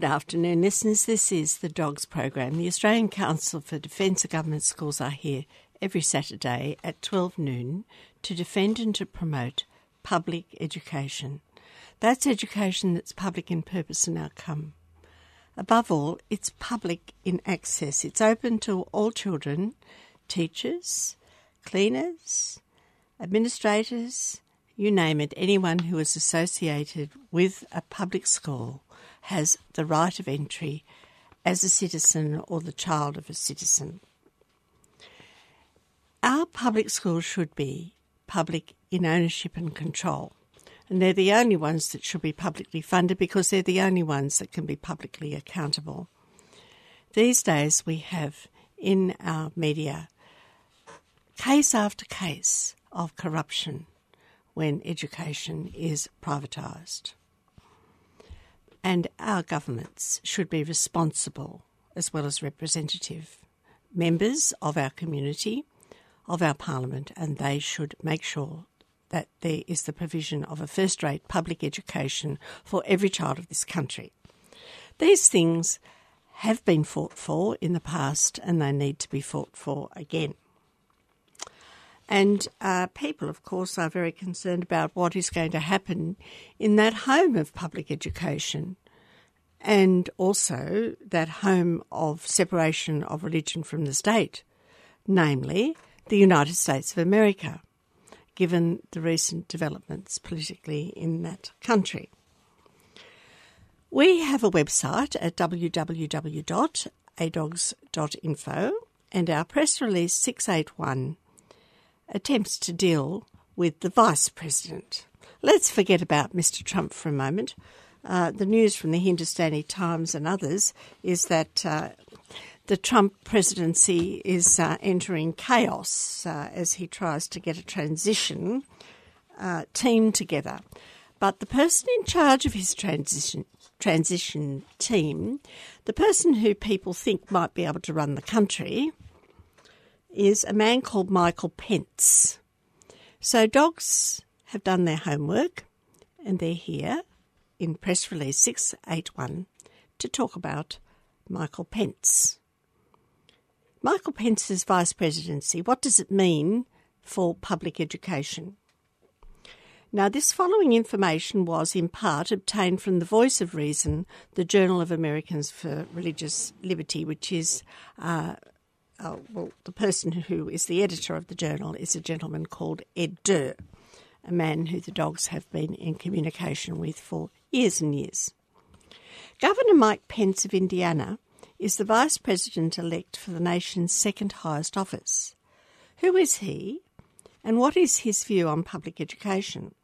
Good afternoon, listeners. This is the Dogs Program. The Australian Council for Defence of Government Schools are here every Saturday at 12 noon to defend and to promote public education. That's education that's public in purpose and outcome. Above all, it's public in access. It's open to all children, teachers, cleaners, administrators, you name it, anyone who is associated with a public school has the right of entry as a citizen or the child of a citizen. Our public schools should be public in ownership and control. And they're the only ones that should be publicly funded because they're the only ones that can be publicly accountable. These days, we have in our media case after case of corruption when education is privatised and our governments should be responsible as well as representative members of our community, of our parliament, and they should make sure that there is the provision of a first rate public education for every child of this country. These things have been fought for in the past and they need to be fought for again. And uh, people, of course, are very concerned about what is going to happen in that home of public education and also that home of separation of religion from the state, namely the United States of America, given the recent developments politically in that country. We have a website at www.adogs.info and our press release 681 attempts to deal with the Vice President. Let's forget about Mr. Trump for a moment. Uh, the news from the Hindustani Times and others is that uh, the Trump presidency is uh, entering chaos uh, as he tries to get a transition uh, team together. But the person in charge of his transition transition team, the person who people think might be able to run the country, is a man called Michael Pence. So dogs have done their homework and they're here in press release 681 to talk about Michael Pence. Michael Pence's vice presidency, what does it mean for public education? Now, this following information was in part obtained from the Voice of Reason, the Journal of Americans for Religious Liberty, which is uh, uh, well, the person who is the editor of the journal is a gentleman called Edd Doerr, a man who the dogs have been in communication with for years and years. Governor Mike Pence of Indiana is the vice president elect for the nation's second highest office. Who is he, and what is his view on public education?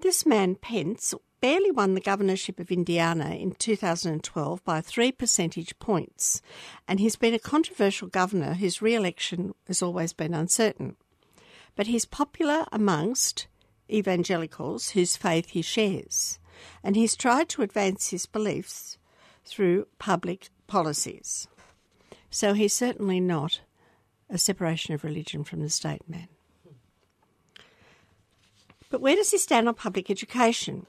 This man, Pence, barely won the governorship of Indiana in 2012 by three percentage points, and he's been a controversial governor whose re election has always been uncertain. But he's popular amongst evangelicals whose faith he shares, and he's tried to advance his beliefs through public policies. So he's certainly not a separation of religion from the state man. But where does he stand on public education?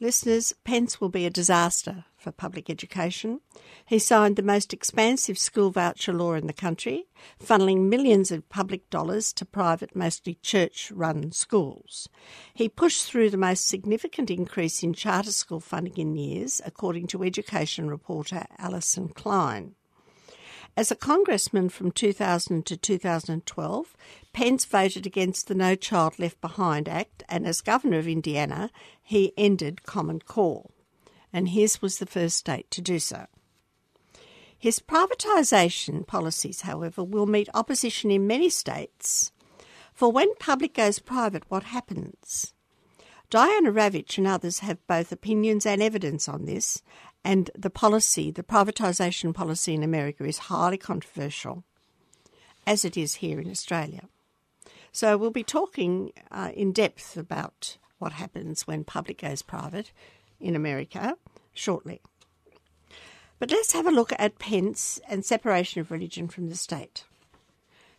Listeners, Pence will be a disaster for public education. He signed the most expansive school voucher law in the country, funneling millions of public dollars to private, mostly church run schools. He pushed through the most significant increase in charter school funding in years, according to education reporter Alyson Klein. As a congressman from 2000 to 2012, Pence voted against the No Child Left Behind Act, and as governor of Indiana, he ended Common Core. And his was the first state to do so. His privatisation policies, however, will meet opposition in many states. For when public goes private, what happens? Diana Ravitch and others have both opinions and evidence on this, and the policy, the privatisation policy in America, is highly controversial, as it is here in Australia. So we'll be talking uh, in depth about what happens when public goes private in America shortly. But let's have a look at Pence and separation of religion from the state.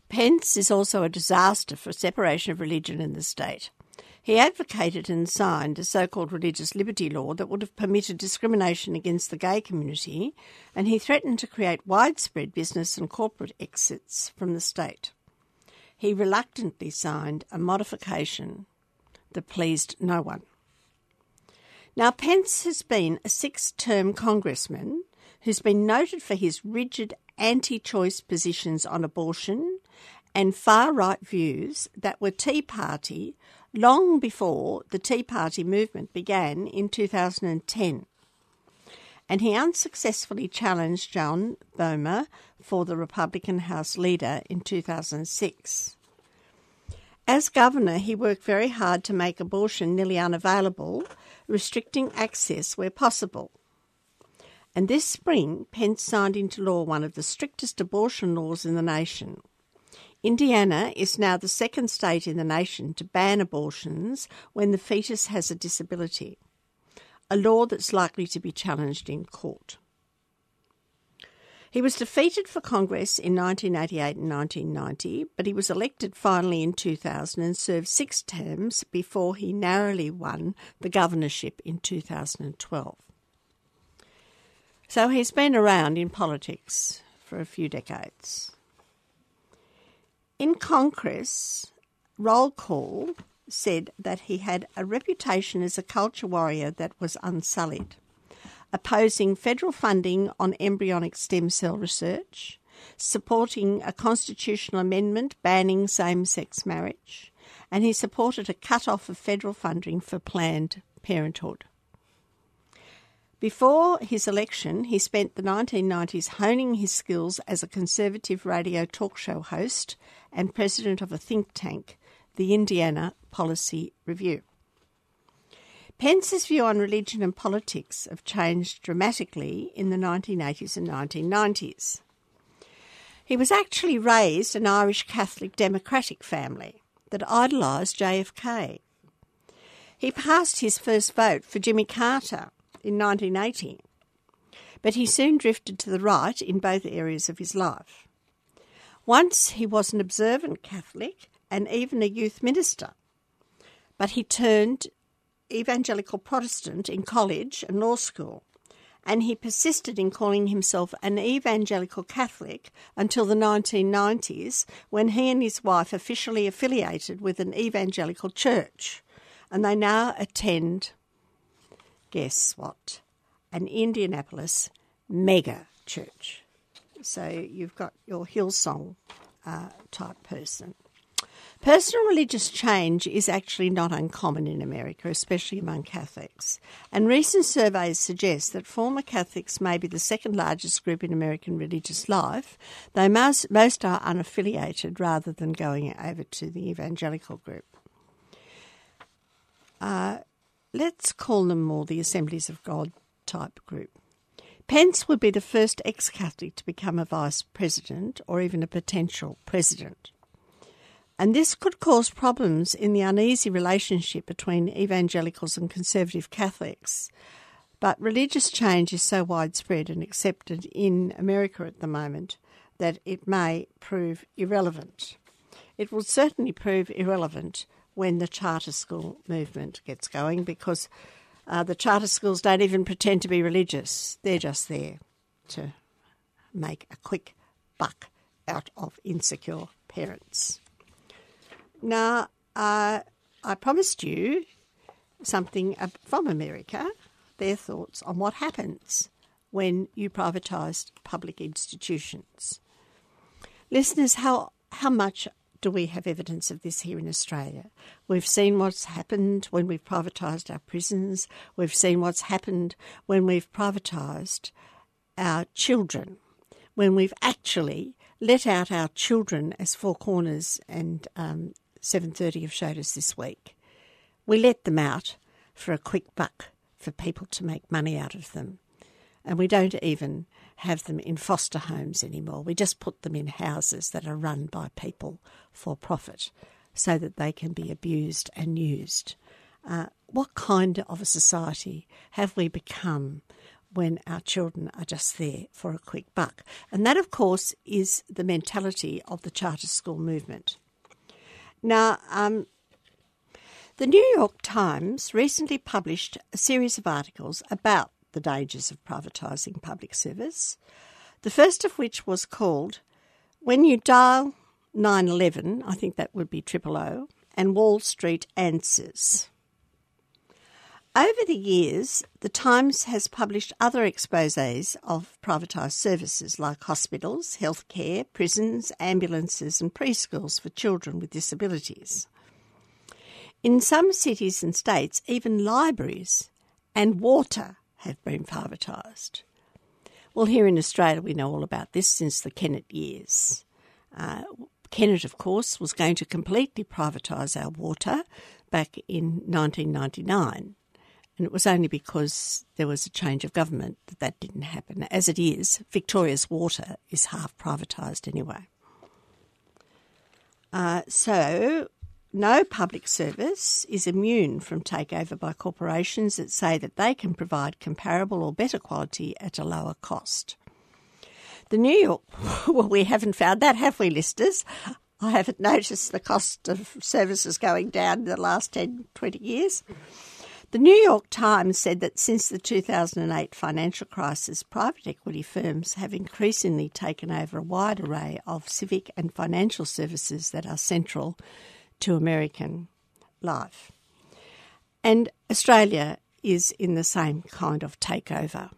Pence is also a disaster for separation of religion in the state. He advocated and signed a so called religious liberty law that would have permitted discrimination against the gay community, and he threatened to create widespread business and corporate exits from the state. He reluctantly signed a modification that pleased no one. Now, Pence has been a six term congressman who's been noted for his rigid anti choice positions on abortion and far right views that were Tea Party long before the Tea Party movement began in 2010. And he unsuccessfully challenged John Boehner for the Republican House leader in 2006. As governor, he worked very hard to make abortion nearly unavailable, restricting access where possible. And this spring, Pence signed into law one of the strictest abortion laws in the nation. Indiana is now the second state in the nation to ban abortions when the fetus has a disability, a law that's likely to be challenged in court. He was defeated for Congress in 1988 and 1990, but he was elected finally in 2000 and served six terms before he narrowly won the governorship in 2012. So he's been around in politics for a few decades. In Congress, roll call said that he had a reputation as a culture warrior that was unsullied, opposing federal funding on embryonic stem cell research, supporting a constitutional amendment banning same sex marriage, and he supported a cut off of federal funding for Planned Parenthood. Before his election, he spent the 1990s honing his skills as a conservative radio talk show host and president of a think tank, the Indiana Policy Review. Pence's view on religion and politics have changed dramatically in the 1980s and 1990s. He was actually raised in an Irish Catholic Democratic family that idolised JFK. He passed his first vote for Jimmy Carter in 1980, but he soon drifted to the right in both areas of his life. Once he was an observant Catholic and even a youth minister, but he turned evangelical Protestant in college and law school, and he persisted in calling himself an evangelical Catholic until the 1990s when he and his wife officially affiliated with an evangelical church, and they now attend, guess what, an Indianapolis mega church. So you've got your Hillsong uh, type person. Personal religious change is actually not uncommon in America, especially among Catholics. And recent surveys suggest that former Catholics may be the second largest group in American religious life, though most, most are unaffiliated rather than going over to the evangelical group. Uh, let's call them more the Assemblies of God type group. Pence would be the first ex Catholic to become a vice president or even a potential president. And this could cause problems in the uneasy relationship between evangelicals and conservative Catholics. But religious change is so widespread and accepted in America at the moment that it may prove irrelevant. It will certainly prove irrelevant when the charter school movement gets going because Uh, the charter schools don't even pretend to be religious, they're just there to make a quick buck out of insecure parents. Now, uh, I promised you something from America, their thoughts on what happens when you privatised public institutions. Listeners, how, how much do we have evidence of this here in Australia? We've seen what's happened when we've privatised our prisons. We've seen what's happened when we've privatised our children, when we've actually let out our children, as Four Corners and um, 7.30 have showed us this week. We let them out for a quick buck for people to make money out of them. And we don't even have them in foster homes anymore. We just put them in houses that are run by people for profit so that they can be abused and used. Uh, what kind of a society have we become when our children are just there for a quick buck? And that, of course, is the mentality of the charter school movement. Now, um, the New York Times recently published a series of articles about the dangers of privatising public service, the first of which was called When You Dial 911, I think that would be triple O, and Wall Street Answers. Over the years, the Times has published other exposes of privatised services like hospitals, healthcare, prisons, ambulances, and preschools for children with disabilities. In some cities and states, even libraries and water have been privatised. Well, here in Australia, we know all about this since the Kennett years. Uh, Kennett, of course, was going to completely privatise our water back in 1999. And it was only because there was a change of government that that didn't happen. As it is, Victoria's water is half privatised anyway. Uh, so, no public service is immune from takeover by corporations that say that they can provide comparable or better quality at a lower cost. The New York, well, we haven't found that, have we, listers? I haven't noticed the cost of services going down in the last 10, 20 years. The New York Times said that since the 2008 financial crisis, private equity firms have increasingly taken over a wide array of civic and financial services that are central to American life. And Australia is in the same kind of takeover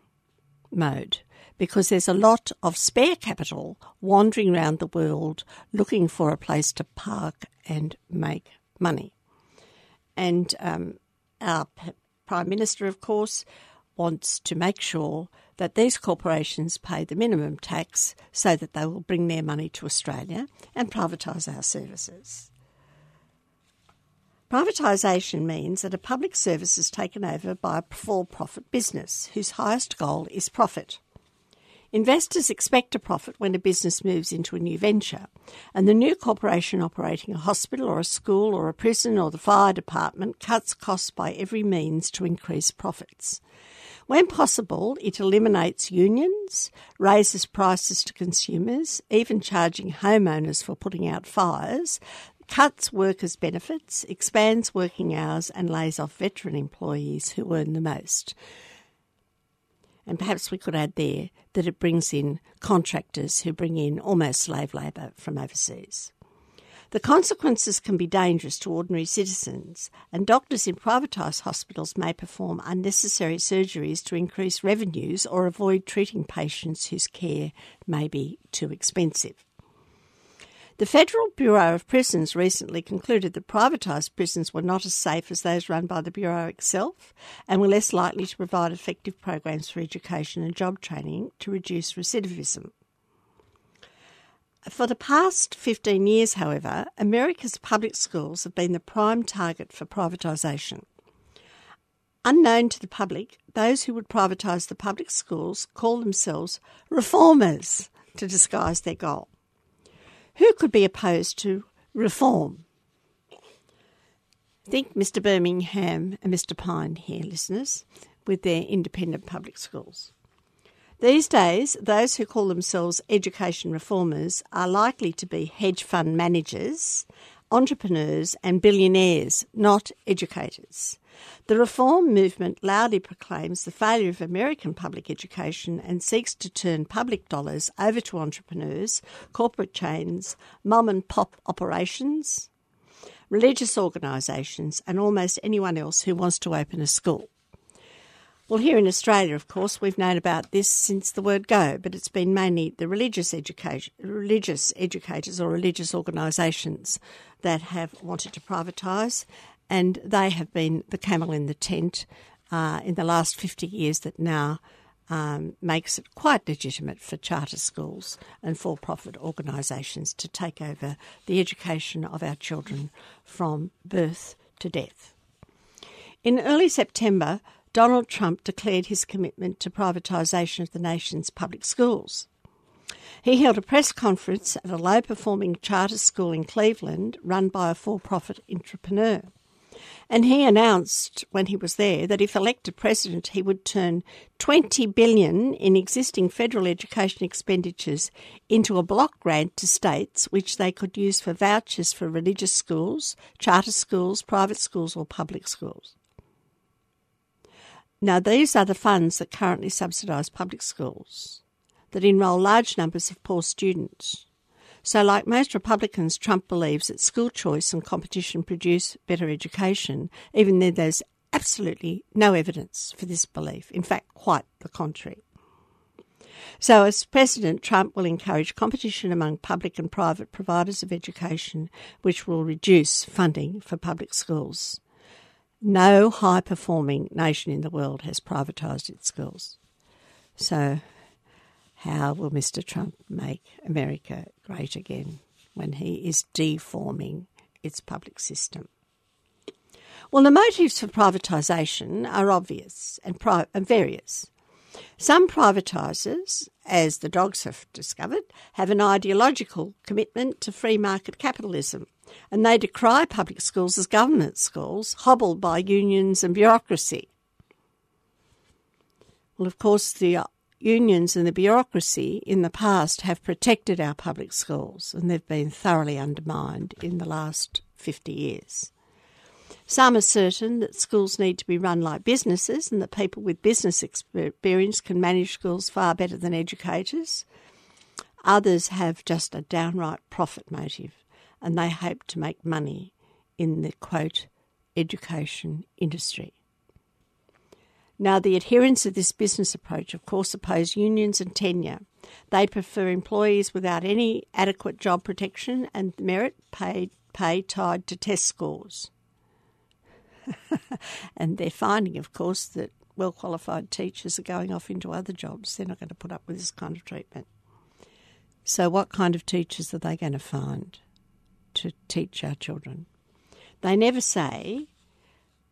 mode because there's a lot of spare capital wandering around the world looking for a place to park and make money. And um, our Prime Minister, of course, wants to make sure that these corporations pay the minimum tax so that they will bring their money to Australia and privatise our services. Privatisation means that a public service is taken over by a for profit business whose highest goal is profit. Investors expect a profit when a business moves into a new venture, and the new corporation operating a hospital or a school or a prison or the fire department cuts costs by every means to increase profits. When possible, it eliminates unions, raises prices to consumers, even charging homeowners for putting out fires, cuts workers' benefits, expands working hours, and lays off veteran employees who earn the most. And perhaps we could add there that it brings in contractors who bring in almost slave labour from overseas. The consequences can be dangerous to ordinary citizens, and doctors in privatised hospitals may perform unnecessary surgeries to increase revenues or avoid treating patients whose care may be too expensive. The Federal Bureau of Prisons recently concluded that privatised prisons were not as safe as those run by the Bureau itself and were less likely to provide effective programs for education and job training to reduce recidivism. For the past 15 years, however, America's public schools have been the prime target for privatisation. Unknown to the public, those who would privatise the public schools call themselves reformers to disguise their goal. Who could be opposed to reform? Think Mr. Birmingham and Mr. Pyne here, listeners, with their independent public schools. These days, those who call themselves education reformers are likely to be hedge fund managers, entrepreneurs and billionaires, not educators. The reform movement loudly proclaims the failure of American public education and seeks to turn public dollars over to entrepreneurs, corporate chains, mom and pop operations, religious organisations, and almost anyone else who wants to open a school. Well, here in Australia, of course, we've known about this since the word go, but it's been mainly the religious education, religious educators or religious organisations that have wanted to privatise, and they have been the camel in the tent uh, in the last 50 years that now um, makes it quite legitimate for charter schools and for profit organisations to take over the education of our children from birth to death. In early September, Donald Trump declared his commitment to privatisation of the nation's public schools. He held a press conference at a low performing charter school in Cleveland run by a for profit entrepreneur. And he announced when he was there that if elected president, he would turn 20 billion in existing federal education expenditures into a block grant to states which they could use for vouchers for religious schools, charter schools, private schools or public schools. Now, these are the funds that currently subsidise public schools, that enrol large numbers of poor students. So, like most Republicans, Trump believes that school choice and competition produce better education, even though there's absolutely no evidence for this belief. In fact, quite the contrary. So, as President, Trump will encourage competition among public and private providers of education, which will reduce funding for public schools. No high performing nation in the world has privatised its schools. So, how will Mr. Trump make America great again when he is deforming its public system? Well, the motives for privatisation are obvious and, pri- and various. Some privatisers, as the dogs have discovered, have an ideological commitment to free market capitalism and they decry public schools as government schools, hobbled by unions and bureaucracy. Well, of course, the unions and the bureaucracy in the past have protected our public schools, and they've been thoroughly undermined in the last 50 years. Some are certain that schools need to be run like businesses and that people with business experience can manage schools far better than educators. Others have just a downright profit motive and they hope to make money in the quote education industry. Now, the adherents of this business approach, of course, oppose unions and tenure. They prefer employees without any adequate job protection and merit pay, pay tied to test scores. and they're finding, of course, that well qualified teachers are going off into other jobs. They're not going to put up with this kind of treatment. So, what kind of teachers are they going to find? to teach our children. They never say,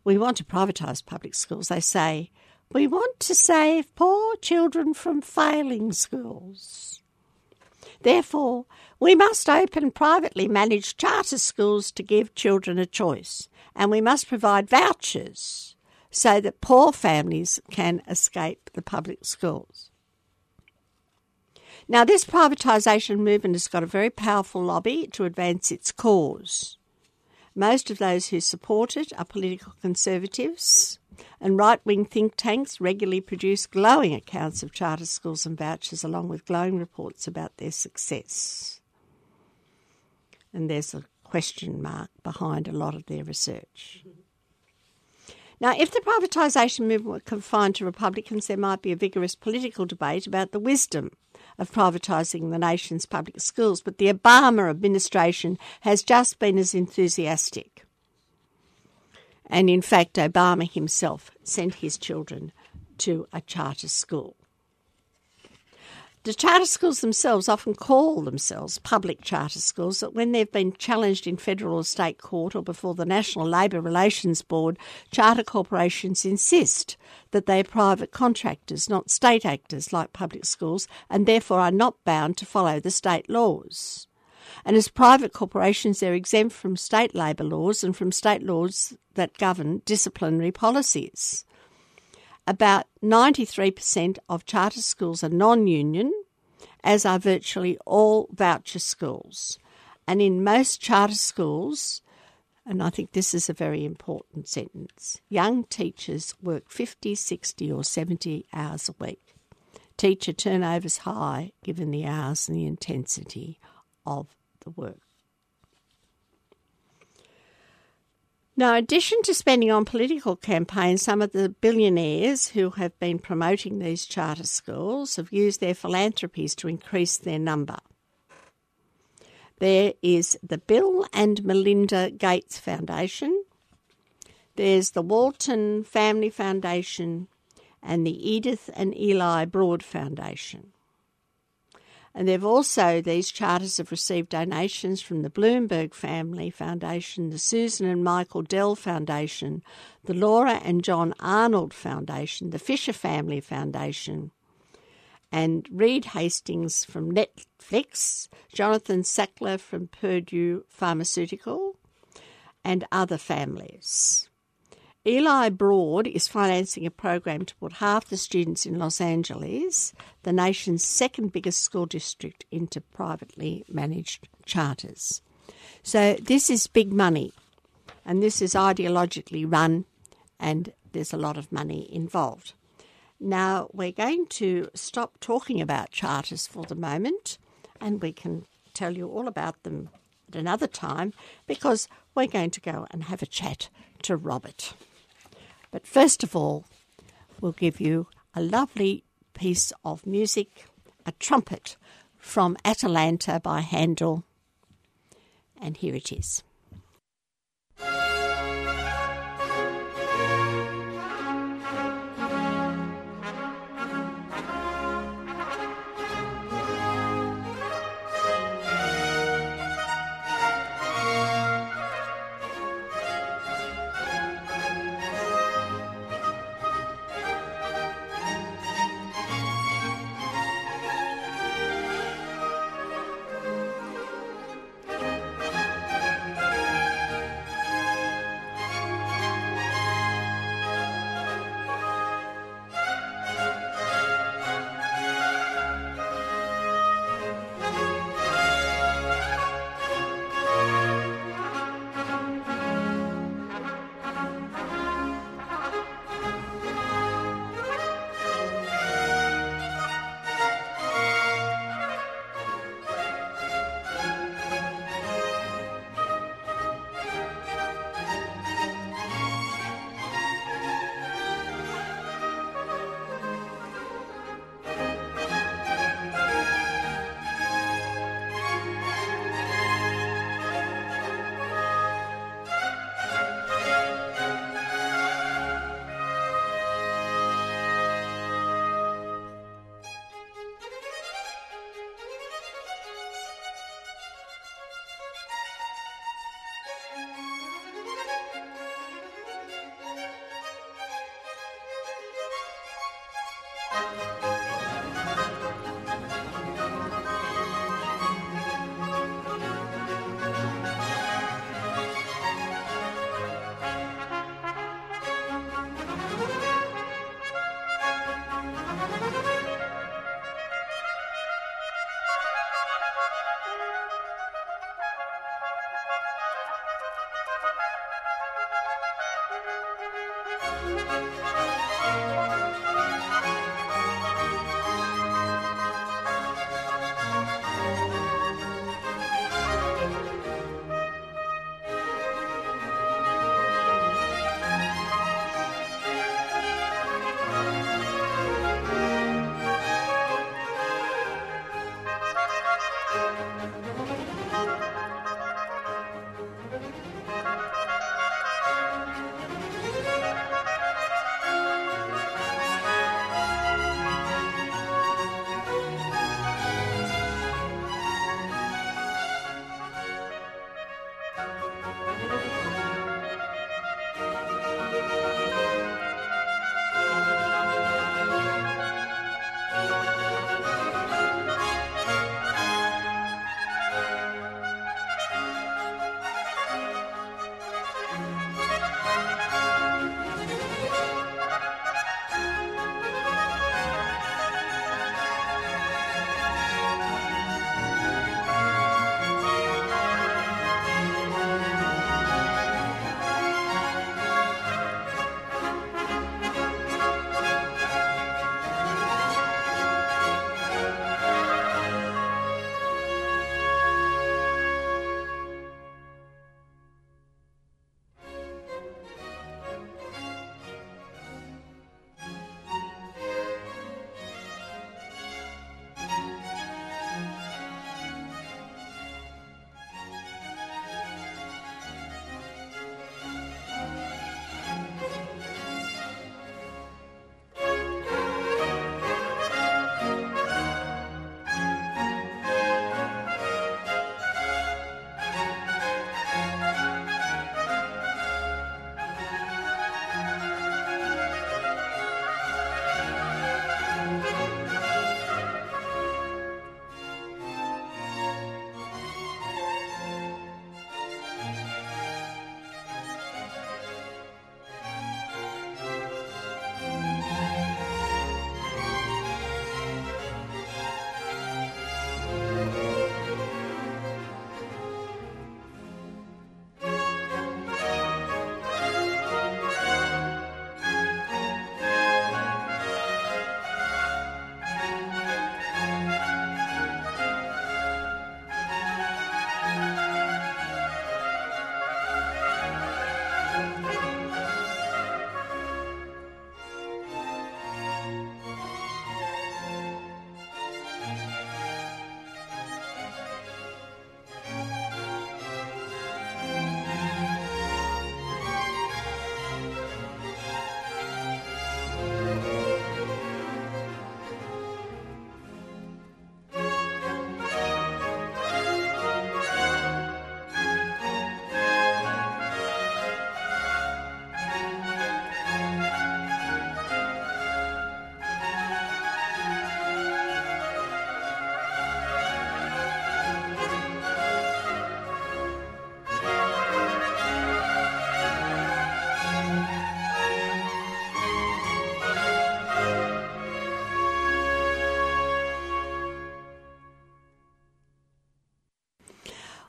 we want to privatise public schools. They say, we want to save poor children from failing schools. Therefore, we must open privately managed charter schools to give children a choice, and we must provide vouchers so that poor families can escape the public schools. Now, this privatisation movement has got a very powerful lobby to advance its cause. Most of those who support it are political conservatives, and right wing think tanks regularly produce glowing accounts of charter schools and vouchers, along with glowing reports about their success. And there's a question mark behind a lot of their research. Now, if the privatisation movement were confined to Republicans, there might be a vigorous political debate about the wisdom of privatising the nation's public schools, but the Obama administration has just been as enthusiastic. And in fact, Obama himself sent his children to a charter school. The charter schools themselves often call themselves public charter schools, but when they've been challenged in federal or state court or before the National Labour Relations Board, charter corporations insist that they are private contractors, not state actors like public schools, and therefore are not bound to follow the state laws. And as private corporations, they're exempt from state labour laws and from state laws that govern disciplinary policies about 93% of charter schools are non union, as are virtually all voucher schools. And in most charter schools, and I think this is a very important sentence young teachers work 50, 60, or 70 hours a week. Teacher turnover is high given the hours and the intensity of the work. Now, in addition to spending on political campaigns, some of the billionaires who have been promoting these charter schools have used their philanthropies to increase their number. There is the Bill and Melinda Gates Foundation, there's the Walton Family Foundation, and the Edythe and Eli Broad Foundation. And they've also, these charters have received donations from the Bloomberg Family Foundation, the Susan and Michael Dell Foundation, the Laura and John Arnold Foundation, the Fisher Family Foundation, and Reed Hastings from Netflix, Jonathan Sackler from Purdue Pharmaceutical, and other families. Eli Broad is financing a program to put half the students in Los Angeles, the nation's second biggest school district, into privately managed charters. So this is big money, and this is ideologically run, and there's a lot of money involved. Now we're going to stop talking about charters for the moment, and we can tell you all about them at another time because we're going to go and have a chat to Robert. But first of all, we'll give you a lovely piece of music, a trumpet from Atalanta by Handel. And here it is.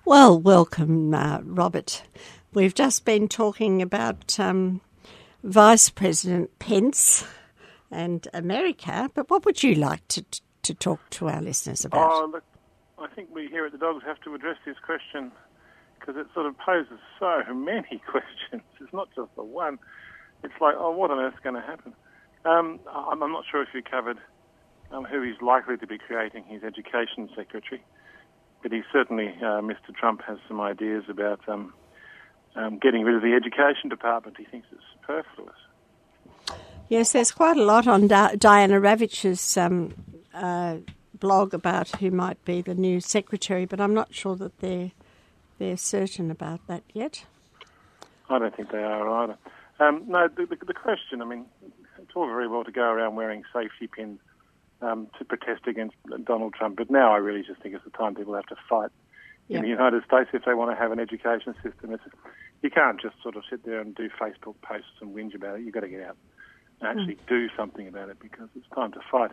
Well, welcome, uh, Robert. We've just been talking about um, Vice President Pence and America, but what would you like to to talk to our listeners about? Oh, look, I think we here at the Dogs have to address this question because it sort of poses so many questions. It's not just the one. It's like, oh, what on earth's going to happen? Um, I'm, I'm, not sure if you covered um, who he's likely to be creating his education secretary, but he certainly, uh, Mr. Trump, has some ideas about um, um, getting rid of the education department. He thinks it's superfluous. Yes, there's quite a lot on Di- Diana Ravitch's um, uh, blog about who might be the new secretary, but I'm not sure that they're they're certain about that yet. I don't think they are either. Um, no, the, the, the, question. I mean, it's all very well to go around wearing safety pins um, to protest against Donald Trump, but now I really just think it's the time people have to fight yep. in the United States if they want to have an education system. It's, you can't just sort of sit there and do Facebook posts and whinge about it. You've got to get out and actually mm. do something about it because it's time to fight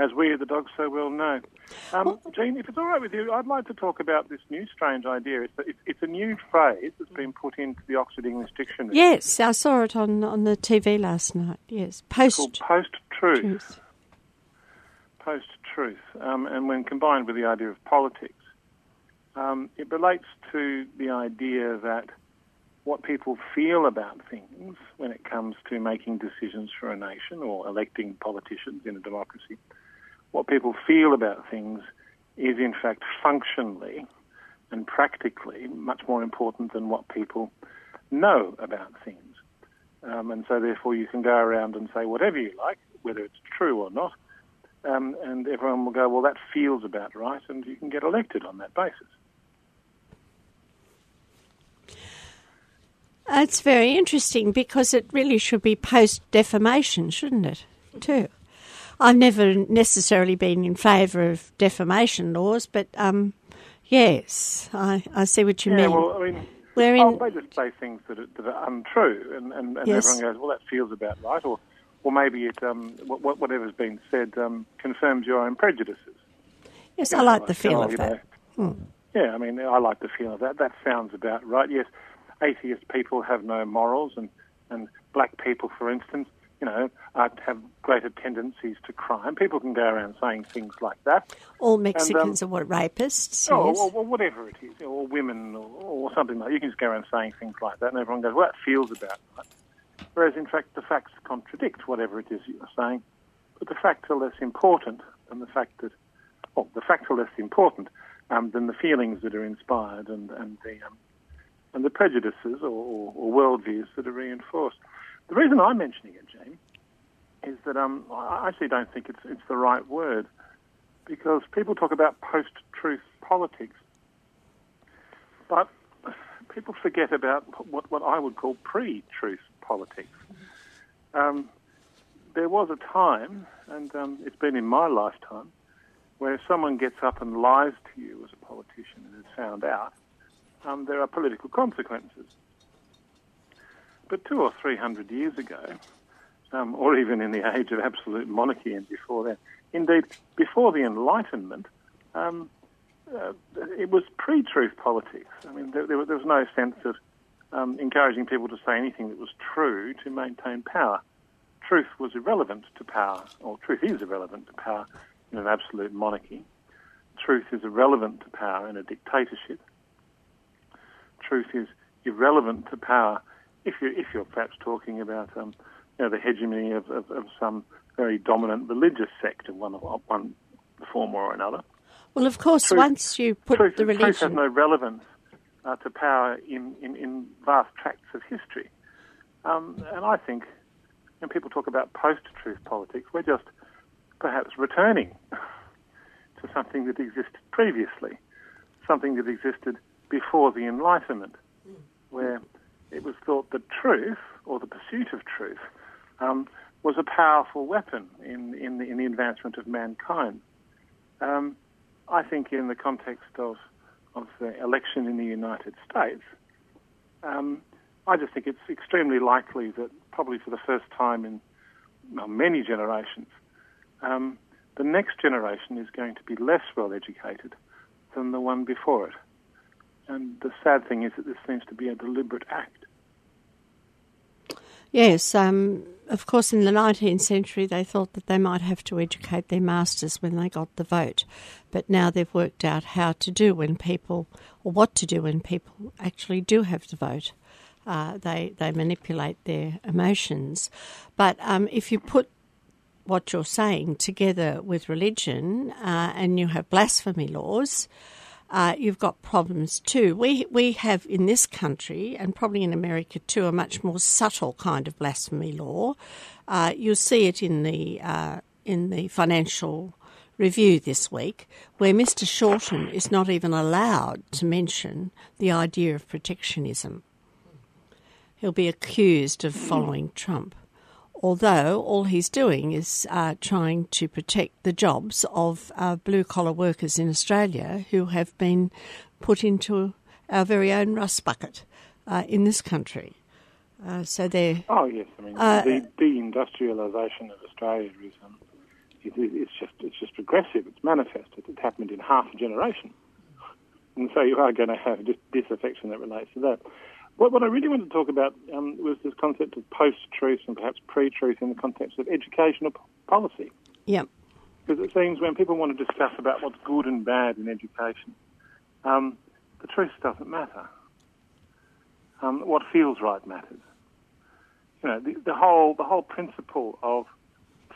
as we, the dogs, so well know. Um, Jean, if it's all right with you, I'd like to talk about this new strange idea. It's, it's, it's, a new phrase that's been put into the Oxford English Dictionary. Yes, I saw it on, on the TV last night. Yes, post post truth. Post truth, um, and when combined with the idea of politics, um, it relates to the idea that what people feel about things when it comes to making decisions for a nation or electing politicians in a democracy what people feel about things is in fact functionally and practically much more important than what people know about things. Um, and so, therefore, you can go around and say whatever you like, whether it's true or not, um, and everyone will go, well, that feels about right, and you can get elected on that basis. It's very interesting because it really should be post defamation, shouldn't it, too? I've never necessarily been in favour of defamation laws, but um, yes, I, I see what you yeah, mean. Well, I mean, in... they just say things that are, that are untrue, and, and, and yes. everyone goes, well, that feels about right, or or maybe it um, whatever's been said um, confirms your own prejudices. Yes, you I know, like the feel oh, of that. Hmm. Yeah, I mean, I like the feel of that. That sounds about right. Yes, atheist people have no morals, and, and black people, for instance, you know, uh, have greater tendencies to crime. People can go around saying things like that. All Mexicans and, um, are what rapists. Oh, yes. or, or, whatever it is, or women, or, or, something like. that. You can just go around saying things like that, and everyone goes, "Well, that feels about right." Whereas, in fact, the facts contradict whatever it is you're saying. But the facts are less important than the fact that, well, the facts are less important um, than the feelings that are inspired and and the um, and the prejudices or, or, or worldviews that are reinforced. The reason I'm mentioning it, Jane, is that um, I actually don't think it's it's the right word because people talk about post-truth politics, but people forget about what, what I would call pre-truth politics. Um, there was a time, and um, it's been in my lifetime, where if someone gets up and lies to you as a politician and is found out, um, there are political consequences. But two or three hundred years ago, um, or even in the age of absolute monarchy and before that, indeed, before the Enlightenment, um, uh, it was pre-truth politics. I mean, there, there, was no sense of um, encouraging people to say anything that was true to maintain power. Truth was irrelevant to power, or truth is irrelevant to power in an absolute monarchy. Truth is irrelevant to power in a dictatorship. Truth is irrelevant to power if you're, if you're perhaps talking about um, you know, the hegemony of, of, of, some very dominant religious sect of one, one form or another. Well, of course, truth, once you put truth, the religion... Truth has no relevance uh, to power in, in, in, vast tracts of history. Um, and I think when people talk about post-truth politics, we're just perhaps returning to something that existed previously, something that existed before the Enlightenment, where it was thought that truth, or the pursuit of truth, um, was a powerful weapon in, in, the, in the advancement of mankind. Um, I think in the context of, of the election in the United States, um, I just think it's extremely likely that probably for the first time in well, many generations, um, the next generation is going to be less well educated than the one before it. And the sad thing is that this seems to be a deliberate act. Yes, um, of course, in the 19th century, they thought that they might have to educate their masters when they got the vote. But now they've worked out how to do when people, or what to do when people actually do have the vote. Uh, they, they manipulate their emotions. But um, if you put what you're saying together with religion uh, and you have blasphemy laws, uh, you've got problems too. We we have in this country and probably in America too a much more subtle kind of blasphemy law. Uh, you'll see it in the uh, in the financial review this week, where Mr. Shorten is not even allowed to mention the idea of protectionism. He'll be accused of following Trump although all he's doing is uh, trying to protect the jobs of uh, blue collar workers in Australia who have been put into our very own rust bucket uh, in this country. Uh, so they're. Oh, yes. I mean, uh, the deindustrialisation of Australia is. Um, it, it's just it's just progressive. It's manifested. It's happened in half a generation, and so you are going to have just disaffection that relates to that. What, what I really wanted to talk about um, was this concept of post-truth and perhaps pre-truth in the context of educational policy. Yeah. Because it seems when people want to discuss about what's good and bad in education, um, the truth doesn't matter. Um, what feels right matters. You know, the, the whole the whole principle of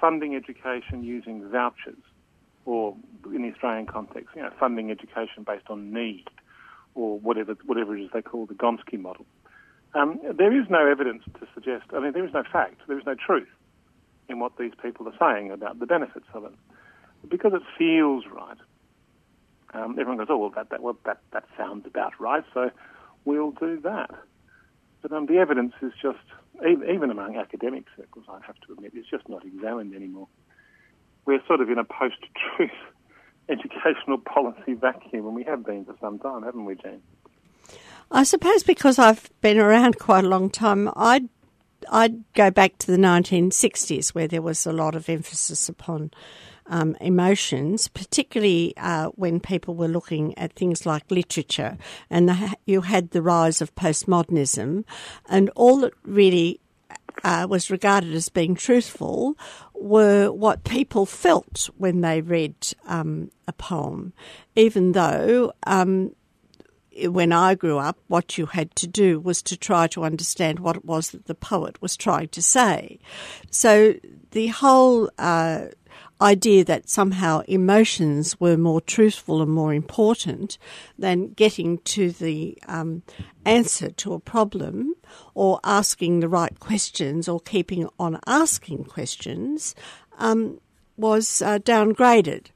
funding education using vouchers, or in the Australian context, you know, funding education based on need or whatever whatever it is they call the Gonski model. Um, there is no evidence to suggest. I mean, there is no fact. There is no truth in what these people are saying about the benefits of it, because it feels right. Um, everyone goes, "Oh, well, that that well, that that sounds about right," so we'll do that. But um, the evidence is just, even, even among academic circles, I have to admit, it's just not examined anymore. We're sort of in a post-truth educational policy vacuum, and we have been for some time, haven't we, Jane? I suppose because I've been around quite a long time, I'd I'd go back to the 1960s where there was a lot of emphasis upon um, emotions, particularly uh, when people were looking at things like literature, and the, you had the rise of postmodernism, and all that really uh, was regarded as being truthful were what people felt when they read um, a poem, even though. Um, when I grew up, what you had to do was to try to understand what it was that the poet was trying to say. So the whole uh, idea that somehow emotions were more truthful and more important than getting to the um, answer to a problem or asking the right questions or keeping on asking questions um, was uh, downgraded.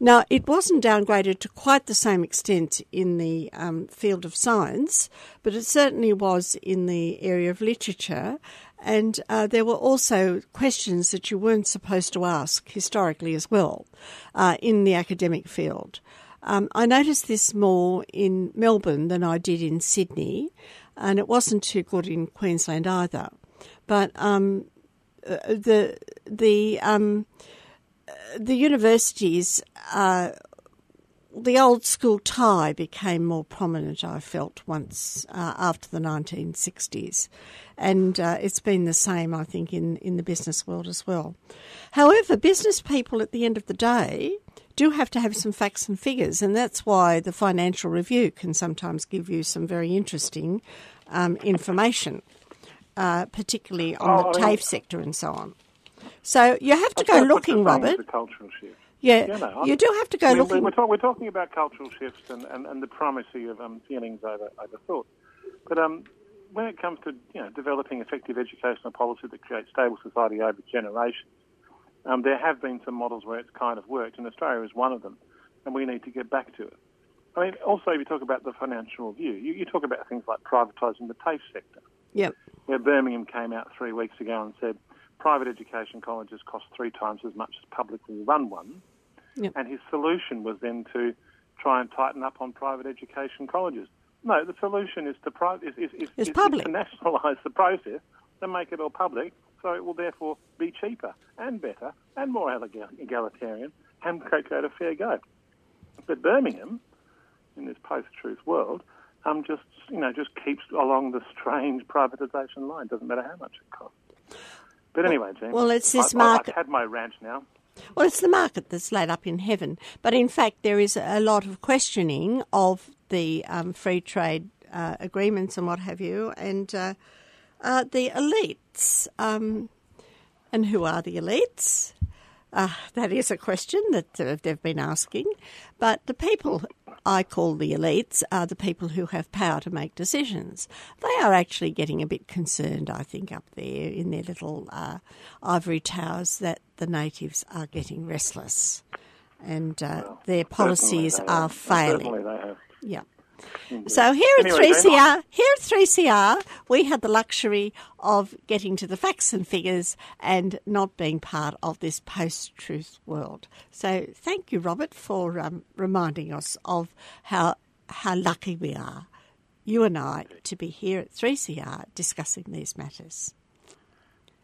Now, it wasn't downgraded to quite the same extent in the um, field of science, but it certainly was in the area of literature. And uh, there were also questions that you weren't supposed to ask historically as well uh, in the academic field. Um, I noticed this more in Melbourne than I did in Sydney, and it wasn't too good in Queensland either. But um, uh, the the um, the universities, uh, the old school tie became more prominent, I felt, once uh, after the 1960s. And uh, it's been the same, I think, in, in the business world as well. However, business people at the end of the day do have to have some facts and figures, and that's why the Financial Review can sometimes give you some very interesting um, information, uh, particularly on oh, the TAFE sector and so on. So you have to go looking, Robert. The cultural shift. Yeah, yeah no, you do have to go looking. We're, talk, we're, talking about cultural shifts and, and, and the primacy of um, feelings over, over thought. But um, when it comes to you know, developing effective educational policy that creates stable society over generations, um, there have been some models where it's kind of worked, and Australia is one of them, and we need to get back to it. I mean, also, if you talk about the financial review, you, you talk about things like privatising the TAFE sector. Yep. Where Birmingham came out three weeks ago and said private education colleges cost three times as much as publicly run ones. Yep. And his solution was then to try and tighten up on private education colleges. No, the solution is to, pri- is, is, is, is, public. to nationalise the process and make it all public, so it will therefore be cheaper and better and more egalitarian and create a fair go. But Birmingham, in this post-truth world, um, just you know just keeps along the strange privatisation line. Doesn't matter how much it costs. But anyway, James. Well, it's this I, market. I've had my rant now. Well, it's the market that's laid up in heaven. But in fact, there is a lot of questioning of the um, free trade uh, agreements and what have you, and uh, uh, the elites. Um, and who are the elites? Uh, that is a question that uh, they've been asking. But the people I call the elites are the people who have power to make decisions. They are actually getting a bit concerned, I think, up there in their little uh, ivory towers that the natives are getting restless and uh, their policies are failing. Certainly they have. Yeah. So here at Anyway, 3CR, here at 3CR, we had the luxury of getting to the facts and figures and not being part of this post-truth world. So thank you, Robert, for um, reminding us of how how lucky we are, you and I, to be here at 3CR discussing these matters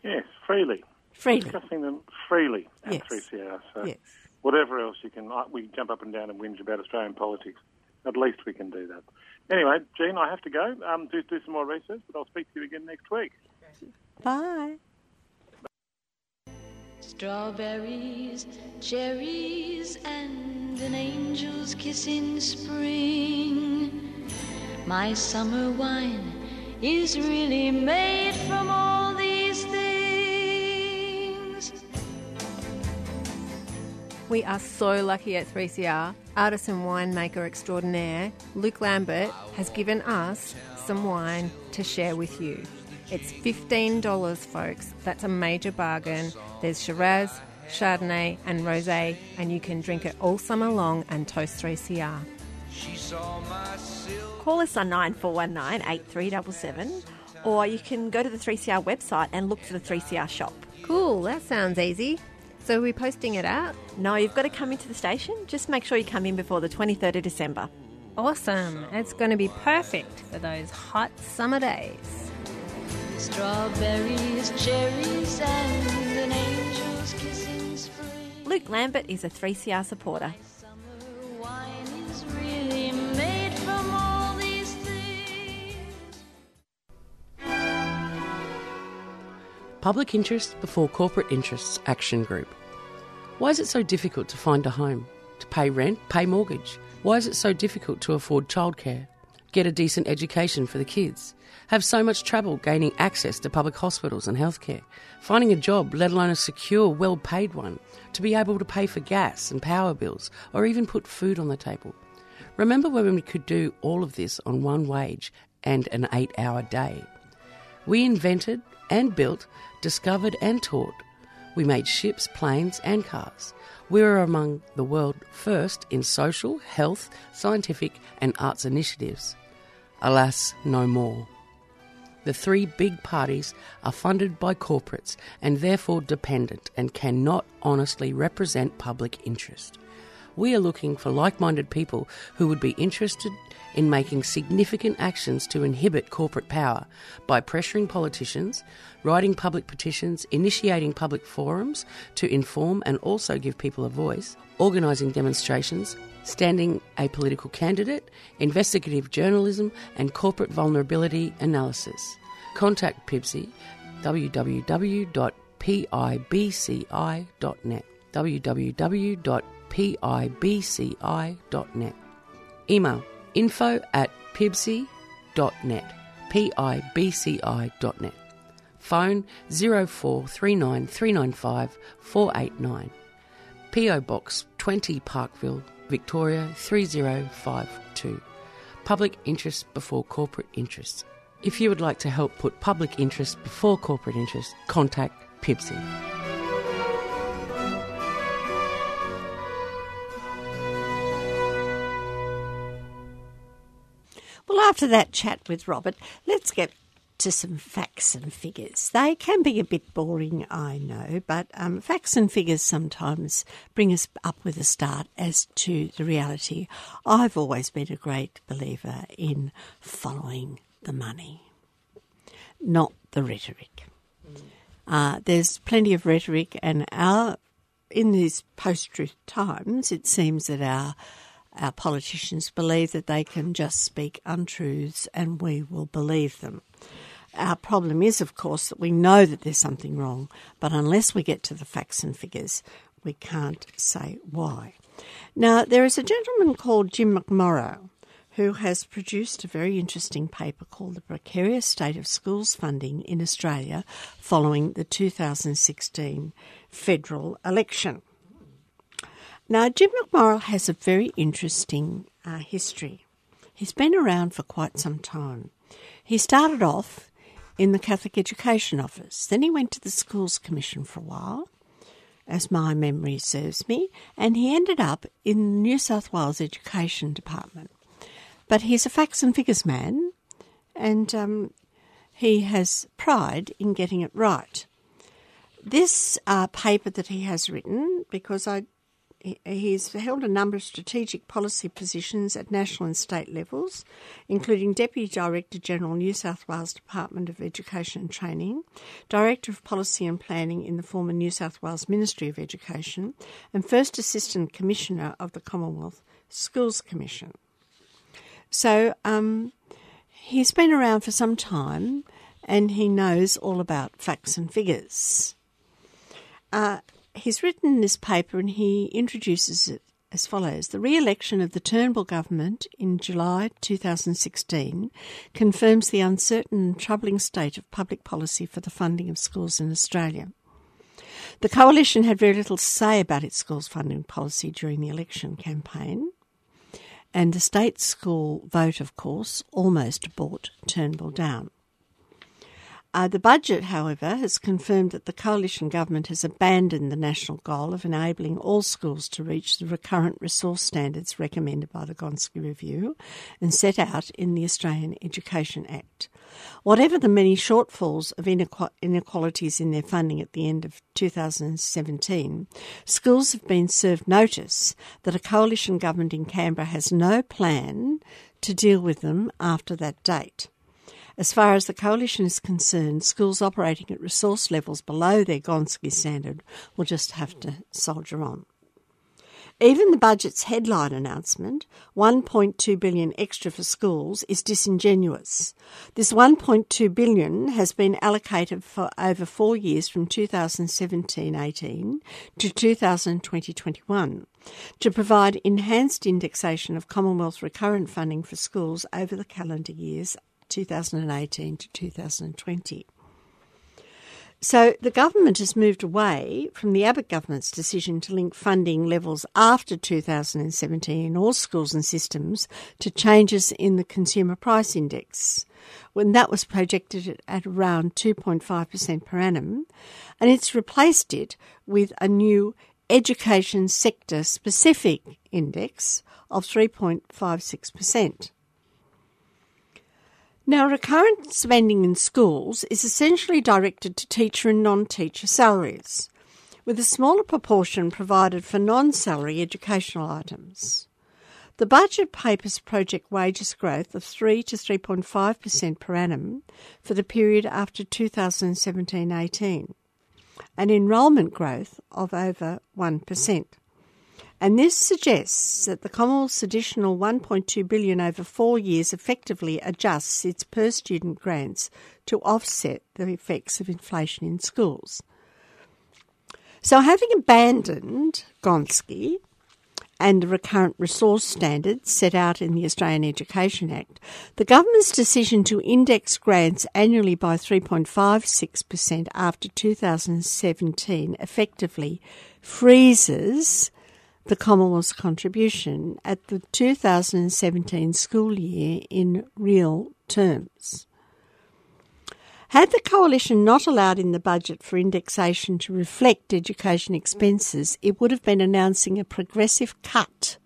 Yes, freely. freely. Discussing them freely at Yes. 3CR. So Yes. whatever else you can, we jump up and down and whinge about Australian politics. At least we can do that. Anyway, Jean, I have to go. Um, do do some more research, but I'll speak to you again next week. Bye. Strawberries, cherries, and an angel's kiss in spring. My summer wine is really made from all these We are so lucky at 3CR. Artisan winemaker extraordinaire Luke Lambert has given us some wine to share with you. It's $15, folks. That's a major bargain. There's Shiraz, Chardonnay, and Rosé, and you can drink it all summer long and toast 3CR. Call us on 9419 8377 or you can go to the 3CR website and look for the 3CR shop. Cool, that sounds easy. So, are we posting it out? No, you've got to come into the station. Just make sure you come in before the 23rd of December. Awesome. It's going to be perfect for those hot summer days. Strawberries, cherries, and an angel's kiss in spring. Luke Lambert is a 3CR supporter. Public Interest Before Corporate Interests Action Group. Why is it so difficult to find a home, to pay rent, pay mortgage? Why is it so difficult to afford childcare, get a decent education for the kids, have so much trouble gaining access to public hospitals and healthcare, finding a job, let alone a secure, well paid one, to be able to pay for gas and power bills, or even put food on the table? Remember when we could do all of this on one wage and an eight hour day? We invented and built, discovered and taught. We made ships, planes, and cars. We were among the world first in social, health, scientific, and arts initiatives. Alas, no more. The three big parties are funded by corporates and therefore dependent and cannot honestly represent public interest. We are looking for like minded people who would be interested in making significant actions to inhibit corporate power by pressuring politicians, writing public petitions, initiating public forums to inform and also give people a voice, organising demonstrations, standing a political candidate, investigative journalism, and corporate vulnerability analysis. Contact PIBCI www.pibci.net www.pibci.net Email info at pibci.net pibci.net Phone 0439 395 489 PO Box 20 Parkville, Victoria 3052. Public interest before corporate interests. If you would like to help put public interest before corporate interest, contact PIBCI. Well, after that chat with Robert, let's get to some facts and figures. They can be a bit boring, I know, but um, facts and figures sometimes bring us up with a start as to the reality. I've always been a great believer in following the money, not the rhetoric. Uh, there's plenty of rhetoric, and our in these post-truth times, it seems that our our politicians believe that they can just speak untruths and we will believe them. Our problem is, of course, that we know that there's something wrong, but unless we get to the facts and figures, we can't say why. Now, there is a gentleman called Jim McMorrow who has produced a very interesting paper called The Precarious State of Schools Funding in Australia following the 2016 federal election. Now, Jim McMorrow has a very interesting uh, history. He's been around for quite some time. He started off in the Catholic Education Office, then he went to the Schools Commission for a while, as my memory serves me, and he ended up in the New South Wales Education Department. But he's a facts and figures man, and um, he has pride in getting it right. This uh, paper that he has written, because I He's held a number of strategic policy positions at national and state levels, including Deputy Director General, New South Wales Department of Education and Training, Director of Policy and Planning in the former New South Wales Ministry of Education, and First Assistant Commissioner of the Commonwealth Schools Commission. So um, he's been around for some time and he knows all about facts and figures. Uh, he's written this paper and he introduces it as follows The re election of the Turnbull government in July 2016 confirms the uncertain and troubling state of public policy for the funding of schools in Australia. The coalition had very little to say about its schools funding policy during the election campaign, and the state school vote, of course, almost brought Turnbull down. Uh, the budget, however, has confirmed that the coalition government has abandoned the national goal of enabling all schools to reach the recurrent resource standards recommended by the Gonski Review and set out in the Australian Education Act. Whatever the many shortfalls of inequalities in their funding at the end of 2017, schools have been served notice that a coalition government in Canberra has no plan to deal with them after that date. As far as the coalition is concerned, schools operating at resource levels below their Gonski standard will just have to soldier on. Even the budget's headline announcement, 1.2 billion extra for schools, is disingenuous. This 1.2 billion has been allocated for over 4 years from 2017-18 to 2020-21 to provide enhanced indexation of Commonwealth recurrent funding for schools over the calendar years 2018 to 2020. So the government has moved away from the Abbott government's decision to link funding levels after 2017 in all schools and systems to changes in the consumer price index, when that was projected at around 2.5% per annum, and it's replaced it with a new education sector specific index of 3.56%. Now, recurrent spending in schools is essentially directed to teacher and non teacher salaries, with a smaller proportion provided for non salary educational items. The budget papers project wages growth of 3 to 3.5% per annum for the period after 2017 18, and enrolment growth of over 1%. And this suggests that the Commonwealth's additional 1.2 billion over 4 years effectively adjusts its per student grants to offset the effects of inflation in schools. So having abandoned Gonski and the recurrent resource standards set out in the Australian Education Act, the government's decision to index grants annually by 3.56% after 2017 effectively freezes the Commonwealth's contribution at the 2017 school year in real terms. Had the Coalition not allowed in the budget for indexation to reflect education expenses, it would have been announcing a progressive cut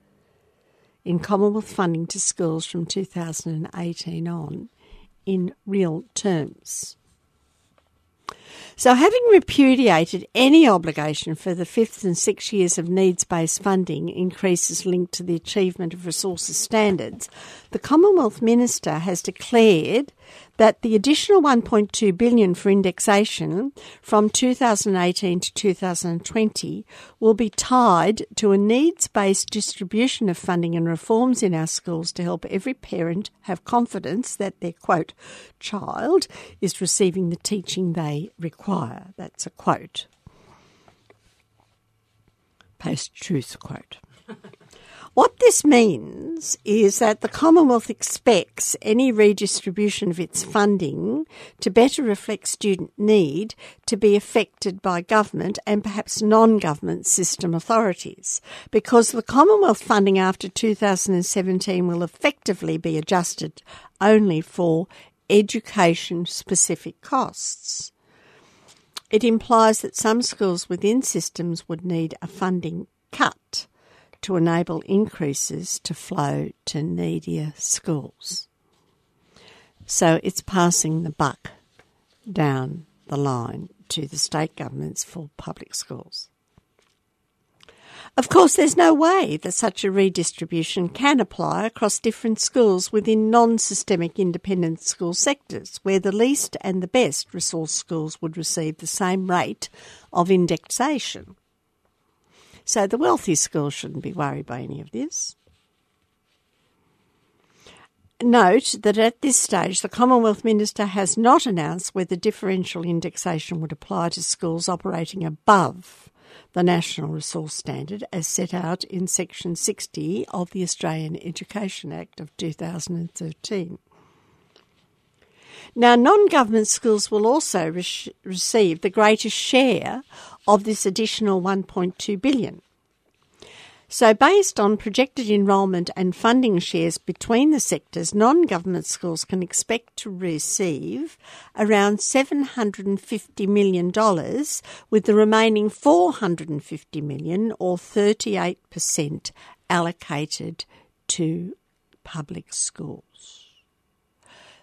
in Commonwealth funding to schools from 2018 on in real terms. So, having repudiated any obligation for the fifth and sixth years of needs based funding increases linked to the achievement of resources standards, the Commonwealth Minister has declared that the additional 1.2 billion for indexation from 2018 to 2020 will be tied to a needs-based distribution of funding and reforms in our schools to help every parent have confidence that their quote child is receiving the teaching they require. That's a quote. Post truth quote. What this means is that the Commonwealth expects any redistribution of its funding to better reflect student need to be affected by government and perhaps non government system authorities, because the Commonwealth funding after 2017 will effectively be adjusted only for education specific costs. It implies that some schools within systems would need a funding cut to enable increases to flow to needier schools. So it's passing the buck down the line to the state governments for public schools. Of course, there's no way that such a redistribution can apply across different schools within non systemic independent school sectors, where the least and the best resource schools would receive the same rate of indexation. So the wealthy schools shouldn't be worried by any of this. Note that at this stage, the Commonwealth Minister has not announced whether differential indexation would apply to schools operating above the National Resource Standard as set out in Section 60 of the Australian Education Act of 2013. Now, non government schools will also re- receive the greatest share of this additional 1.2 billion. So, based on projected enrolment and funding shares between the sectors, non government schools can expect to receive around $750 million, with the remaining 450 million or 38% allocated to public schools.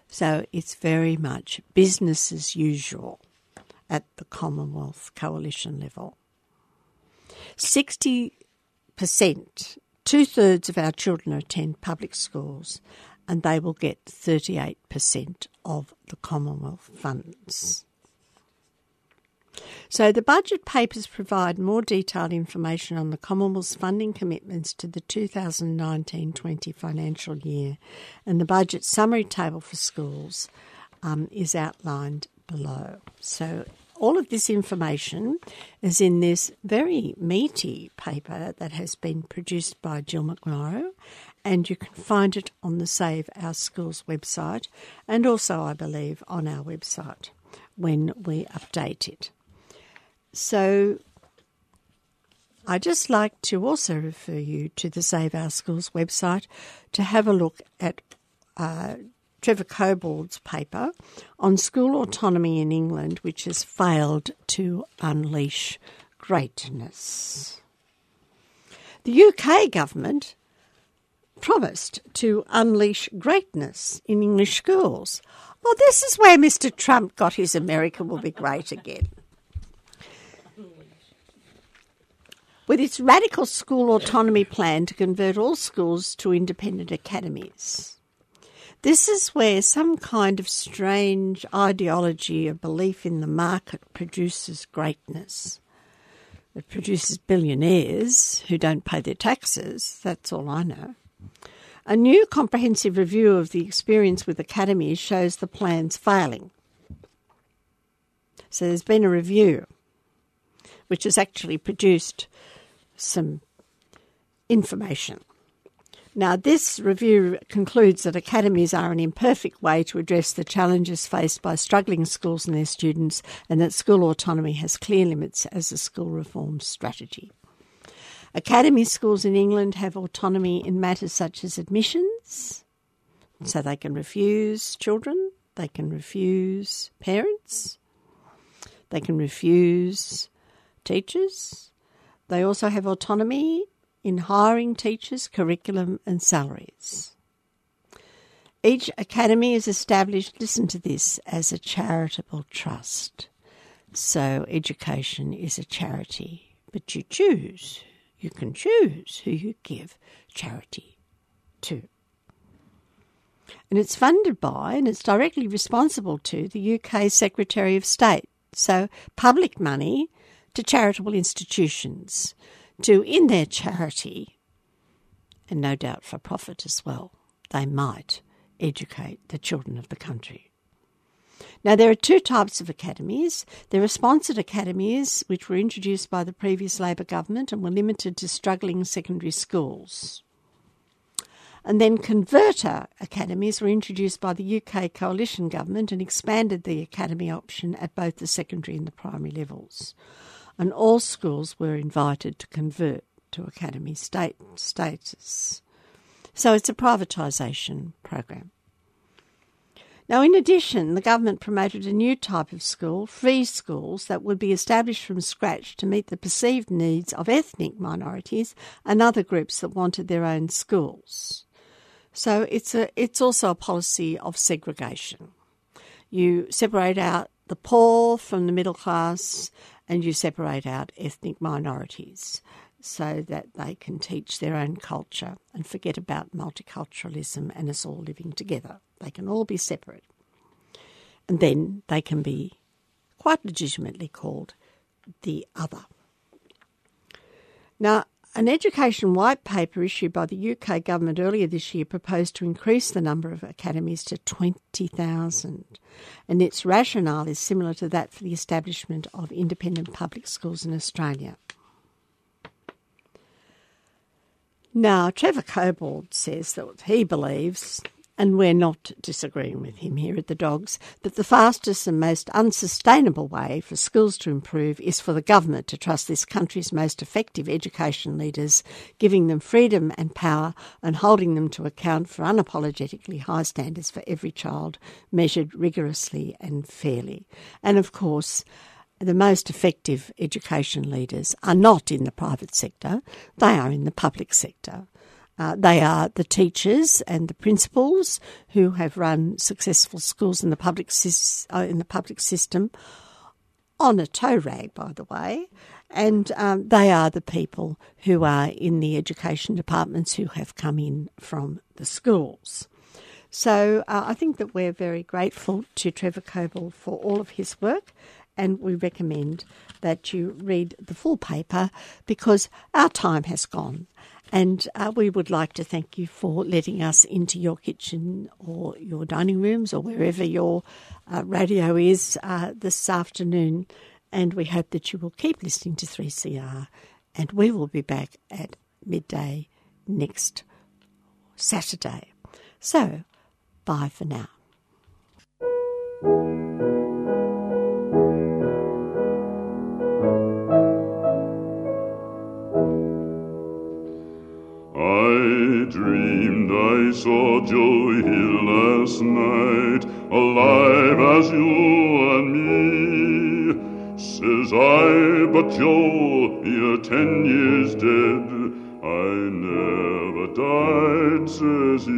So, it's very much business as usual at the Commonwealth Coalition level. 60 percent, two thirds of our children attend public schools, and they will get 38% of the Commonwealth funds. So the budget papers provide more detailed information on the Commonwealth's funding commitments to the 2019-20 financial year, and the budget summary table for schools um, is outlined below. So all of this information is in this very meaty paper that has been produced by Jill McMorrow, and you can find it on the Save Our Schools website and also, I believe, on our website when we update it. So, I just like to also refer you to the Save Our Schools website to have a look at uh, Trevor Cobbold's paper on school autonomy in England, which has failed to unleash greatness. The UK government promised to unleash greatness in English schools. Well, this is where Mr. Trump got his America will be great again. With its radical school autonomy plan to convert all schools to independent academies. This is where some kind of strange ideology or belief in the market produces greatness. It produces billionaires who don't pay their taxes. That's all I know. A new comprehensive review of the experience with academies shows the plan's failing. So there's been a review which has actually produced some information. Now, this review concludes that academies are an imperfect way to address the challenges faced by struggling schools and their students, and that school autonomy has clear limits as a school reform strategy. Academy schools in England have autonomy in matters such as admissions, so they can refuse children, they can refuse parents, they can refuse teachers. They also have autonomy in hiring teachers, curriculum, and salaries. Each academy is established, listen to this, as a charitable trust. So education is a charity, but you choose. You can choose who you give charity to. And it's funded by and it's directly responsible to the UK Secretary of State. So public money to charitable institutions to, in their charity, and no doubt for profit as well, they might educate the children of the country. Now, there are two types of academies. There are sponsored academies, which were introduced by the previous Labor government and were limited to struggling secondary schools. And then converter academies were introduced by the UK coalition government and expanded the academy option at both the secondary and the primary levels. And all schools were invited to convert to academy state status. So it's a privatisation program. Now, in addition, the government promoted a new type of school, free schools, that would be established from scratch to meet the perceived needs of ethnic minorities and other groups that wanted their own schools. So it's a it's also a policy of segregation. You separate out the poor from the middle class, and you separate out ethnic minorities so that they can teach their own culture and forget about multiculturalism and us all living together. They can all be separate. And then they can be quite legitimately called the other. Now, an education white paper issued by the UK government earlier this year proposed to increase the number of academies to 20,000, and its rationale is similar to that for the establishment of independent public schools in Australia. Now, Trevor Cobbold says that he believes, and we're not disagreeing with him here at the Dogs, that the fastest and most unsustainable way for schools to improve is for the government to trust this country's most effective education leaders, giving them freedom and power and holding them to account for unapologetically high standards for every child, measured rigorously and fairly. And of course, the most effective education leaders are not in the private sector, they are in the public sector. Uh, they are the teachers and the principals who have run successful schools in the public uh, in the public system on a tow rag, by the way, and um, they are the people who are in the education departments who have come in from the schools. So uh, I think that we're very grateful to Trevor Cobbold for all of his work and we recommend that you read the full paper because our time has gone. And uh, we would like to thank you for letting us into your kitchen or your dining rooms or wherever your uh, radio is uh, this afternoon. And we hope that you will keep listening to 3CR. And we will be back at midday next Saturday. So, bye for now. Dreamed I saw Joe Hill last night, alive as you and me. Says I, but Joe, you're ten years dead. I never died, says he.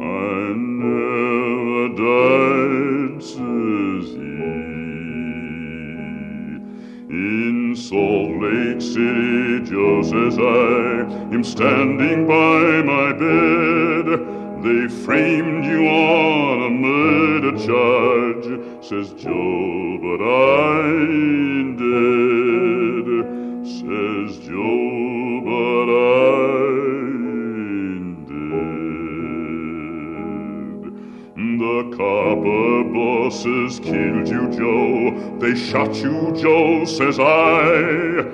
I never died, says he. In Salt Lake City, just as I am standing by my bed. They framed you on a murder charge, says Joe, but I ain't dead, says Joe, but I ain't dead. The copper bosses killed you, Joe. They shot you, Joe, says I.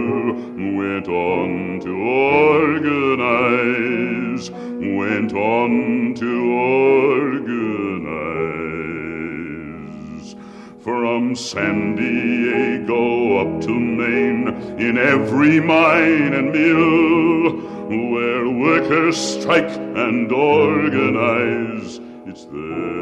every mine and mill where workers strike and organize. It's there.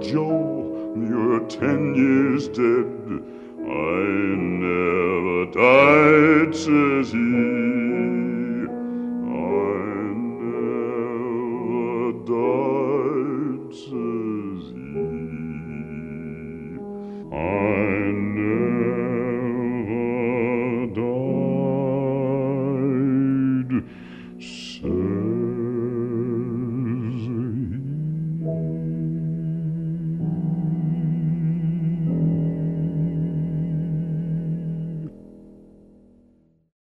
Joe, you're ten years dead.